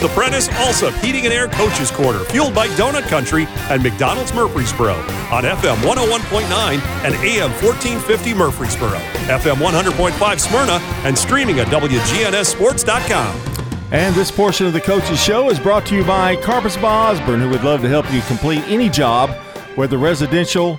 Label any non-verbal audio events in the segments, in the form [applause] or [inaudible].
The Prentice Alsop Heating and Air Coaches Corner, fueled by Donut Country and McDonald's Murfreesboro on FM 101.9 and AM 1450 Murfreesboro, FM 100.5 Smyrna, and streaming at WGNSSports.com. And this portion of the Coaches Show is brought to you by Carpets by Osborne, who would love to help you complete any job, whether residential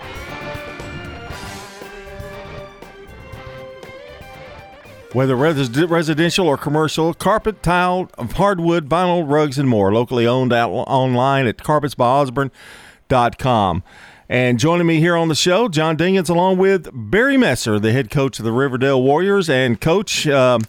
Whether res- residential or commercial, carpet, tile, hardwood, vinyl, rugs, and more. Locally owned out online at carpetsbyosborne.com. And joining me here on the show, John Dingens, along with Barry Messer, the head coach of the Riverdale Warriors. And, Coach, uh,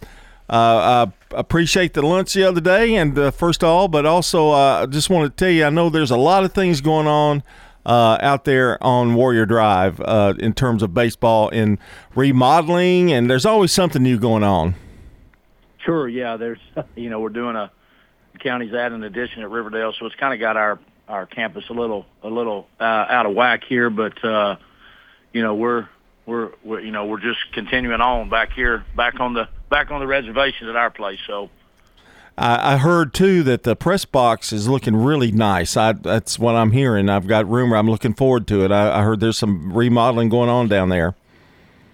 uh, I appreciate the lunch the other day, and uh, first of all, but also uh, I just want to tell you, I know there's a lot of things going on uh, out there on Warrior Drive uh, in terms of baseball and remodeling, and there's always something new going on. Sure, yeah. There's, [laughs] you know, we're doing a the county's adding an addition at Riverdale, so it's kind of got our our campus a little a little uh, out of whack here, but uh, you know we're we're, we're you know we're just continuing on back here, back on the back on the reservation at our place. So I, heard too that the press box is looking really nice. I, that's what I'm hearing. I've got rumor. I'm looking forward to it. I, I heard there's some remodeling going on down there.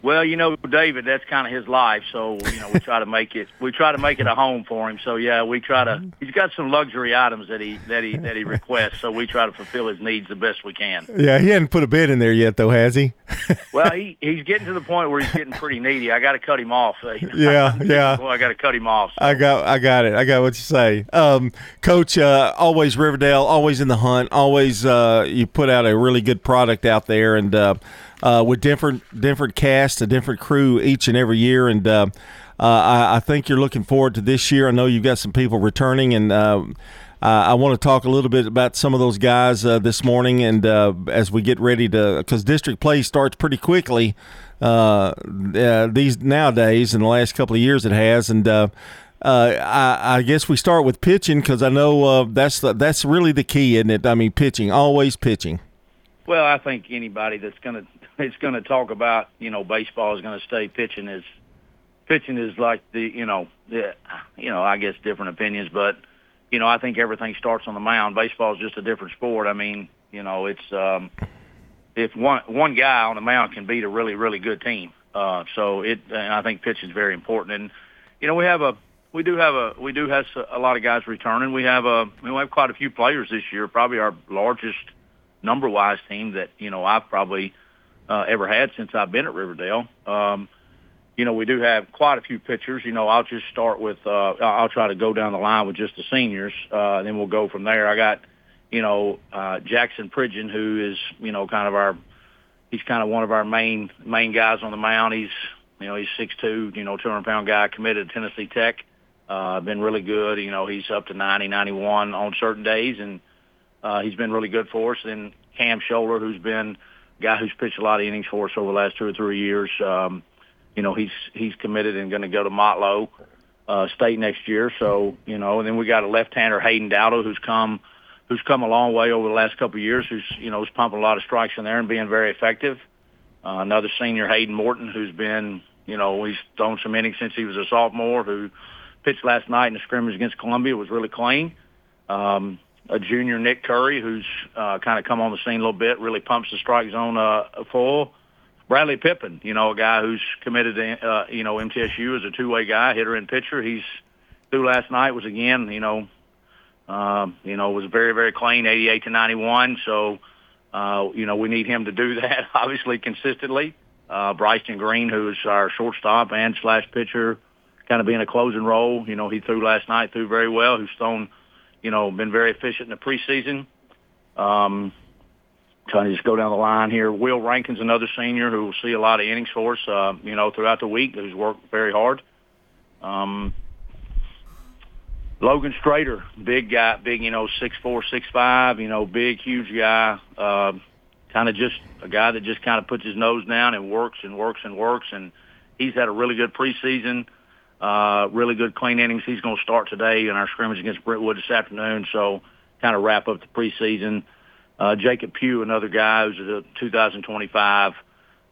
Well, you know, David, that's kind of his life. So, you know, we try to make it, we try to make it a home for him. So, yeah, we try to, he's got some luxury items that he, that he, that he requests. So we try to fulfill his needs the best we can. Yeah. He hadn't put a bed in there yet though, has he? [laughs] well, he, he's getting to the point where he's getting pretty needy. I got to cut him off. [laughs] yeah. Yeah. Well, I got to cut him off. So. I got, I got it. I got what you say. Um, coach, uh, always Riverdale, always in the hunt, always, uh, you put out a really good product out there and, uh, uh, with different different cast, a different crew each and every year, and uh, uh, I, I, think you're looking forward to this year. I know you've got some people returning, and uh, I want to talk a little bit about some of those guys uh, this morning, and uh, as we get ready to, because district play starts pretty quickly these nowadays. In the last couple of years, it has, and. I, I, guess we start with pitching because I know that's the, that's really the key, isn't it? I mean, pitching, always pitching. Well, I think anybody that's going to it's going to talk about you know baseball is going to stay pitching is pitching is like the you know the you know I guess different opinions, but you know I think everything starts on the mound. Baseball is just a different sport. I mean you know it's um, if one one guy on the mound can beat a really really good team. Uh, so it and I think pitching is very important. And you know we have a we do have a we do have a lot of guys returning. We have a we have quite a few players this year. Probably our largest number wise team that you know I've probably uh, ever had since I've been at Riverdale. Um, you know, we do have quite a few pitchers. You know, I'll just start with, uh, I'll try to go down the line with just the seniors, uh, and then we'll go from there. I got, you know, uh, Jackson Pridgeon, who is, you know, kind of our, he's kind of one of our main, main guys on the mound. He's, you know, he's 6'2", you know, 200 pound guy committed to Tennessee Tech. Uh, been really good. You know, he's up to 90, 91 on certain days, and uh, he's been really good for us. And Cam Scholler, who's been, guy who's pitched a lot of innings for us over the last two or three years. Um, you know, he's he's committed and going to go to Motlow uh, State next year. So you know, and then we got a left-hander Hayden Dowdle who's come who's come a long way over the last couple of years. Who's you know, is pumping a lot of strikes in there and being very effective. Uh, another senior Hayden Morton who's been you know he's thrown some innings since he was a sophomore. Who pitched last night in the scrimmage against Columbia was really clean. Um, a junior Nick Curry, who's uh, kind of come on the scene a little bit, really pumps the strike zone uh, full. Bradley Pippin, you know, a guy who's committed to, uh, you know, MTSU as a two-way guy, hitter and pitcher. He's through last night was again, you know, uh, you know, was very, very clean, 88 to 91. So, uh, you know, we need him to do [laughs] that, obviously, consistently. Uh, Bryson Green, who's our shortstop and slash pitcher, kind of being a closing role. You know, he threw last night, threw very well, who's thrown – you know, been very efficient in the preseason. Um, trying to just go down the line here. Will Rankin's another senior who will see a lot of innings for us, uh, you know, throughout the week, who's worked very hard. Um, Logan Strader, big guy, big, you know, six four, six five, you know, big, huge guy. Uh, kind of just a guy that just kind of puts his nose down and works and works and works. And he's had a really good preseason. Uh, really good clean innings. He's going to start today in our scrimmage against Brentwood this afternoon. So kind of wrap up the preseason. Uh, Jacob Pugh, another guy who's a 2025.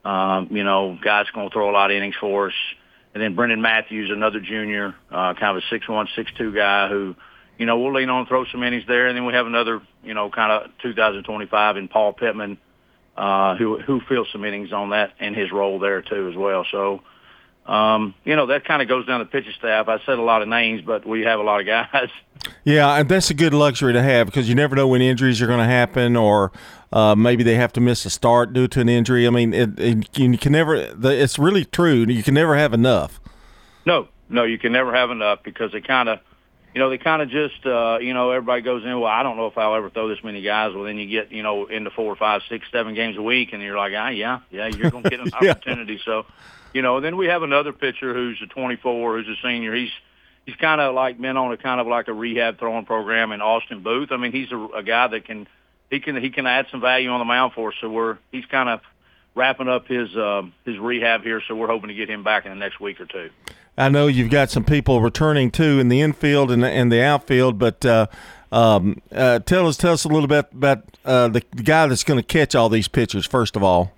Um, you know, guy's going to throw a lot of innings for us. And then Brendan Matthews, another junior, uh, kind of a six one, six two guy who, you know, we'll lean on throw some innings there, and then we have another, you know, kind of 2025 in Paul Pittman, uh, who who fills some innings on that in his role there too as well. So, um, you know, that kind of goes down the pitching staff. I said a lot of names, but we have a lot of guys. [laughs] Yeah, and that's a good luxury to have because you never know when injuries are going to happen, or uh, maybe they have to miss a start due to an injury. I mean, it, it, you can never. It's really true. You can never have enough. No, no, you can never have enough because they kind of, you know, they kind of just, uh, you know, everybody goes in. Well, I don't know if I'll ever throw this many guys. Well, then you get, you know, into four, five, six, seven games a week, and you're like, ah, yeah, yeah, you're going to get an [laughs] yeah. opportunity. So, you know, then we have another pitcher who's a 24, who's a senior. He's he's kind of like been on a kind of like a rehab throwing program in Austin Booth. I mean, he's a, a guy that can he can he can add some value on the mound for us. So we're he's kind of wrapping up his uh, his rehab here. So we're hoping to get him back in the next week or two. I know you've got some people returning too in the infield and and the outfield, but uh, um, uh, tell us tell us a little bit about uh, the, the guy that's going to catch all these pitchers. First of all.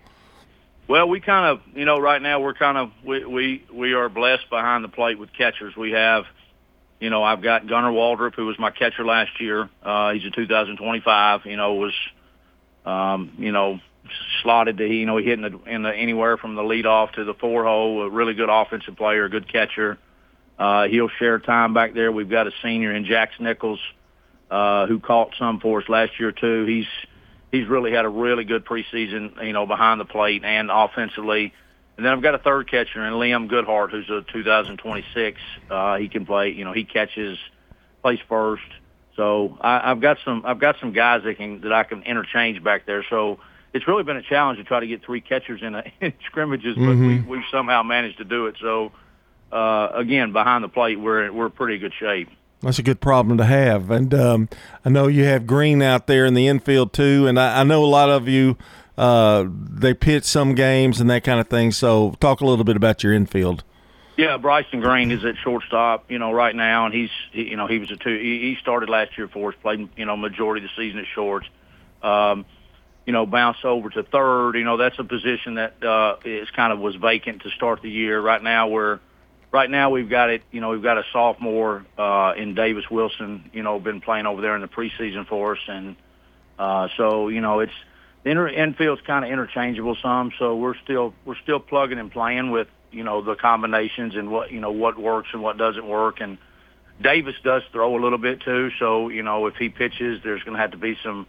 Well, we kind of, you know, right now we're kind of we we we are blessed behind the plate with catchers. We have, you know, I've got Gunnar Waldrop, who was my catcher last year. Uh, he's a 2025. You know, was, um, you know, slotted to you know he hit in the, in the anywhere from the lead off to the four hole. A really good offensive player, a good catcher. Uh, he'll share time back there. We've got a senior in Jax Nichols, uh, who caught some for us last year too. He's he's really had a really good preseason, you know, behind the plate and offensively. And then I've got a third catcher in Liam Goodhart, who's a 2026. Uh, he can play, you know, he catches, plays first. So I, I've got some, I've got some guys that can that I can interchange back there. So it's really been a challenge to try to get three catchers in, a, [laughs] in scrimmages, but Mhm. we, we've somehow managed to do it. So uh, again, behind the plate, we're we're in pretty good shape. That's a good problem to have. And um, I know you have Green out there in the infield too. And I, I know a lot of you, uh, they pitch some games and that kind of thing. So talk a little bit about your infield. Yeah, Bryson Green is at shortstop, you know, right now, and he's, he, you know, he was a two. He, he started last year for us, played, you know, majority of the season at shorts. Um, you know, bounce over to third. You know, that's a position that uh, is kind of was vacant to start the year. Right now, we're right now we've got it. You know, we've got a sophomore uh, in Davis Wilson. You know, been playing over there in the preseason for us, and uh, so you know, it's the inter- infield's kind of interchangeable some. So we're still we're still plugging and playing with you know the combinations and what you know what works and what doesn't work. And Davis does throw a little bit too. So you know, if he pitches, there's going to have to be some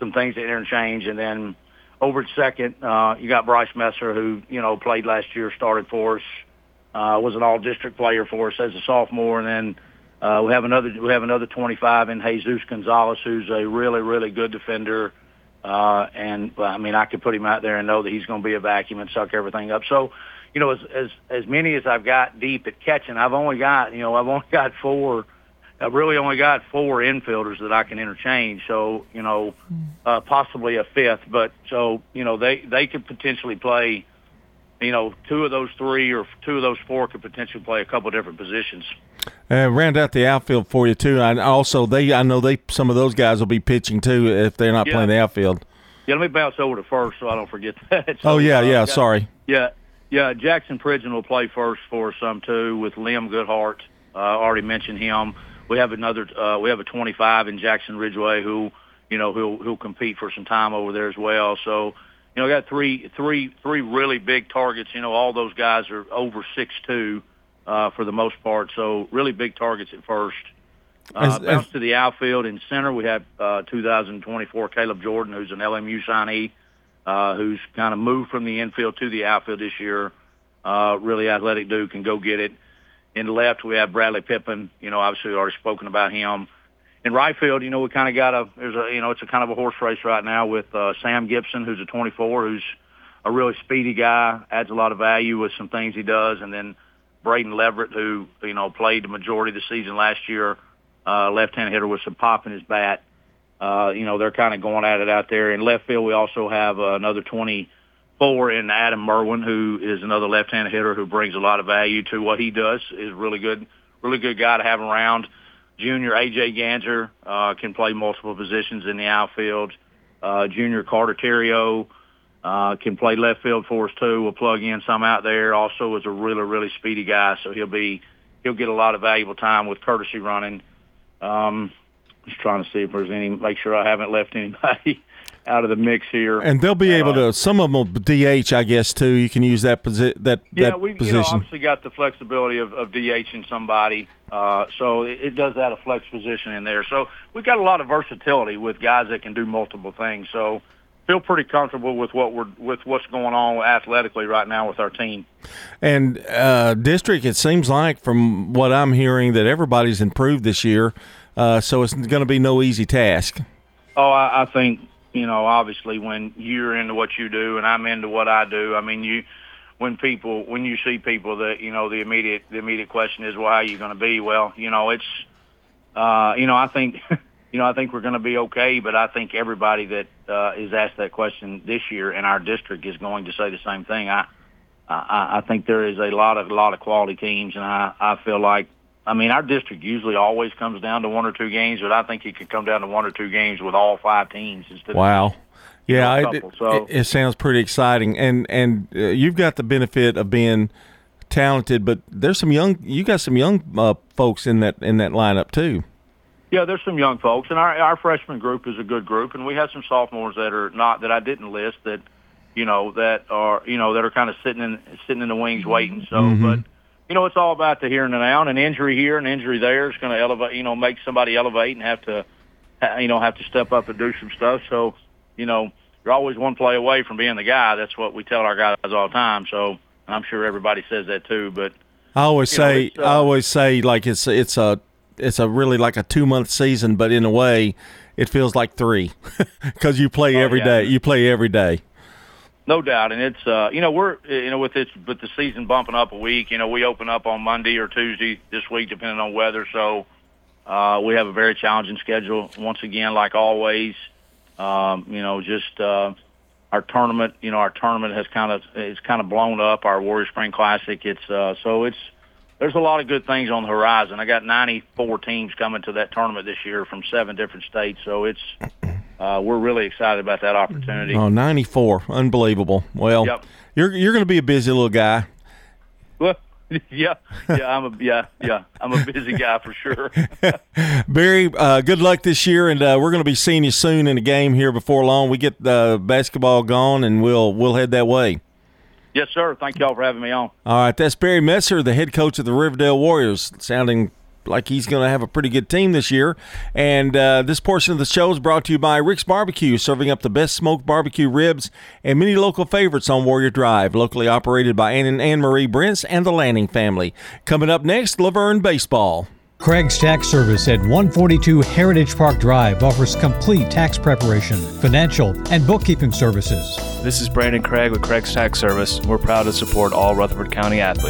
some things that interchange. And then over at second, uh, you got Bryce Messer, who you know played last year, started for us, uh, was an all-district player for us as a sophomore, and then uh, we have another we have another 25 in Jesus Gonzalez, who's a really really good defender. Uh, and I mean, I could put him out there and know that he's going to be a vacuum and suck everything up. So, you know, as as as many as I've got deep at catching, I've only got you know I've only [laughs] got four. I've really only got four infielders that I can interchange. So, you know, uh, possibly a fifth, but so you know they they could potentially play. You know, two of those three or two of those four could potentially play a couple of different positions. Uh, round out the outfield for you too. And also, they I know they some of those guys will be pitching too if they're not Yeah. playing the outfield. Yeah, let me bounce over to first so I don't forget [laughs] that. So, Oh yeah, uh, yeah. got- Sorry. Yeah, yeah. Jackson Pridgeon will play first for some too with Liam Goodhart. Uh, already mentioned him. We have another. Uh, we have a 25 in Jackson Ridgeway who, you know, who'll who'll compete for some time over there as well. So, you know, got three three three really big targets. You know, all those guys are over six two uh, for the most part. So really big targets at first. Uh, As- bounce as- to the outfield in center. We have uh, 2024 Caleb Jordan, who's an LMU signee uh, who's kind of moved from the infield to the outfield this year. Uh, really athletic dude, can go get it. In the left, we have Bradley Pippin. You know, obviously, we've already spoken about him. In right field, you know, we kind of got a there's a you know it's a kind of a horse race right now with uh, Sam Gibson, who's a 24, who's a really speedy guy, adds a lot of value with some things he does, and then Braden Leverett, who you know played the majority of the season last year, uh, left-handed hitter with some pop in his bat. Uh, you know, they're kind of going at it out there. In left field, we also have uh, another 24 in Adam Merwin, who is another left-handed hitter who brings a lot of value to what he does. is really good, really good guy to have around. Junior AJ Ganser uh, can play multiple positions in the outfield. Uh, junior Carter Terrio uh, can play left field for us too. We'll plug in some out there. Also is a really, really speedy guy, so he'll be he'll get a lot of valuable time with courtesy running. Um, just trying to see if there's any. Make sure I haven't left anybody out of the mix here. And they'll be able Uh, to. Some of them will DH, I guess, too. You can use that posi- that position. Yeah, that we you know position. obviously got the flexibility of, of DHing somebody, uh, so it, it does add a flex position in there. So we've got a lot of versatility with guys that can do multiple things. So feel pretty comfortable with what we're with what's going on athletically right now with our team. And uh, district, it seems like from what I'm hearing that everybody's improved this year. Uh, so it's going to be no easy task. Oh, I, I think you know obviously when you're into what you do and I'm into what I do. I mean you. When people, when you see people that you know, the immediate, the immediate question is, how are you going to be? Well, you know, it's, uh, you know, I think, [laughs] you know, I think we're going to be okay, but I think everybody that uh, is asked that question this year in our district is going to say the same thing. I, I, I think there is a lot of, a lot of quality teams, and I, I feel like, I mean, our district usually always comes down to one or two games, but I think it could come down to one or two games with all five teams instead. Of, Wow. Yeah, it, so- it, it sounds pretty exciting, and and uh, you've got the benefit of being talented, but there's some young. You got some young uh, folks in that in that lineup too. Yeah, there's some young folks, and our our freshman group is a good group, and we have some sophomores that are not that I didn't list that, you know, that are you know that are kind of sitting in sitting in the wings waiting. So, but you know, it's all about the here and the now. An injury here, an injury there is going to elevate, you know, make somebody elevate and have to, you know, have to step up and do some stuff. So, you know, you're always one play away from being the guy. That's what we tell our guys all the time. So, and I'm sure everybody says that too. But I always You know, say, uh, I always say, like it's it's a it's a really like a two month season, but in a way, it feels like three [laughs] because you play every yeah. day. You play every day. No doubt, and it's uh, you know we're you know with this with the season bumping up a week, you know we open up on Monday or Tuesday this week depending on weather. So uh, we have a very challenging schedule once again, like always. Um, you know, just uh, our tournament. You know, our tournament has kind of it's kind of blown up. Our Warrior Spring Classic. It's uh, so it's there's a lot of good things on the horizon. I got 94 teams coming to that tournament this year from seven different states. So it's uh, we're really excited about that opportunity. Oh, 94. unbelievable. Well, Yep. you're you're going to be a busy little guy. Well, [laughs] yeah, yeah, I'm a yeah, yeah, I'm a busy guy for sure. [laughs] Barry, uh, good luck this year, and uh, we're going to be seeing you soon in a game here before long. We get the basketball gone, and we'll we'll head that way. yes, sir. Thank y'all for having me on. All right, that's Barry Messer, the head coach of the Riverdale Warriors, sounding like he's going to have a pretty good team this year. And uh, this portion of the show is brought to you by Rick's Barbecue, serving up the best smoked barbecue ribs and many local favorites on Warrior Drive, locally operated by Ann and Anne Marie Brents and the Lanning family. Coming up next, La Vergne Baseball. Craig's Tax Service at 142 Heritage Park Drive offers complete tax preparation, financial, and bookkeeping services. This is Brandon Craig with Craig's Tax Service. We're proud to support all Rutherford County athletes.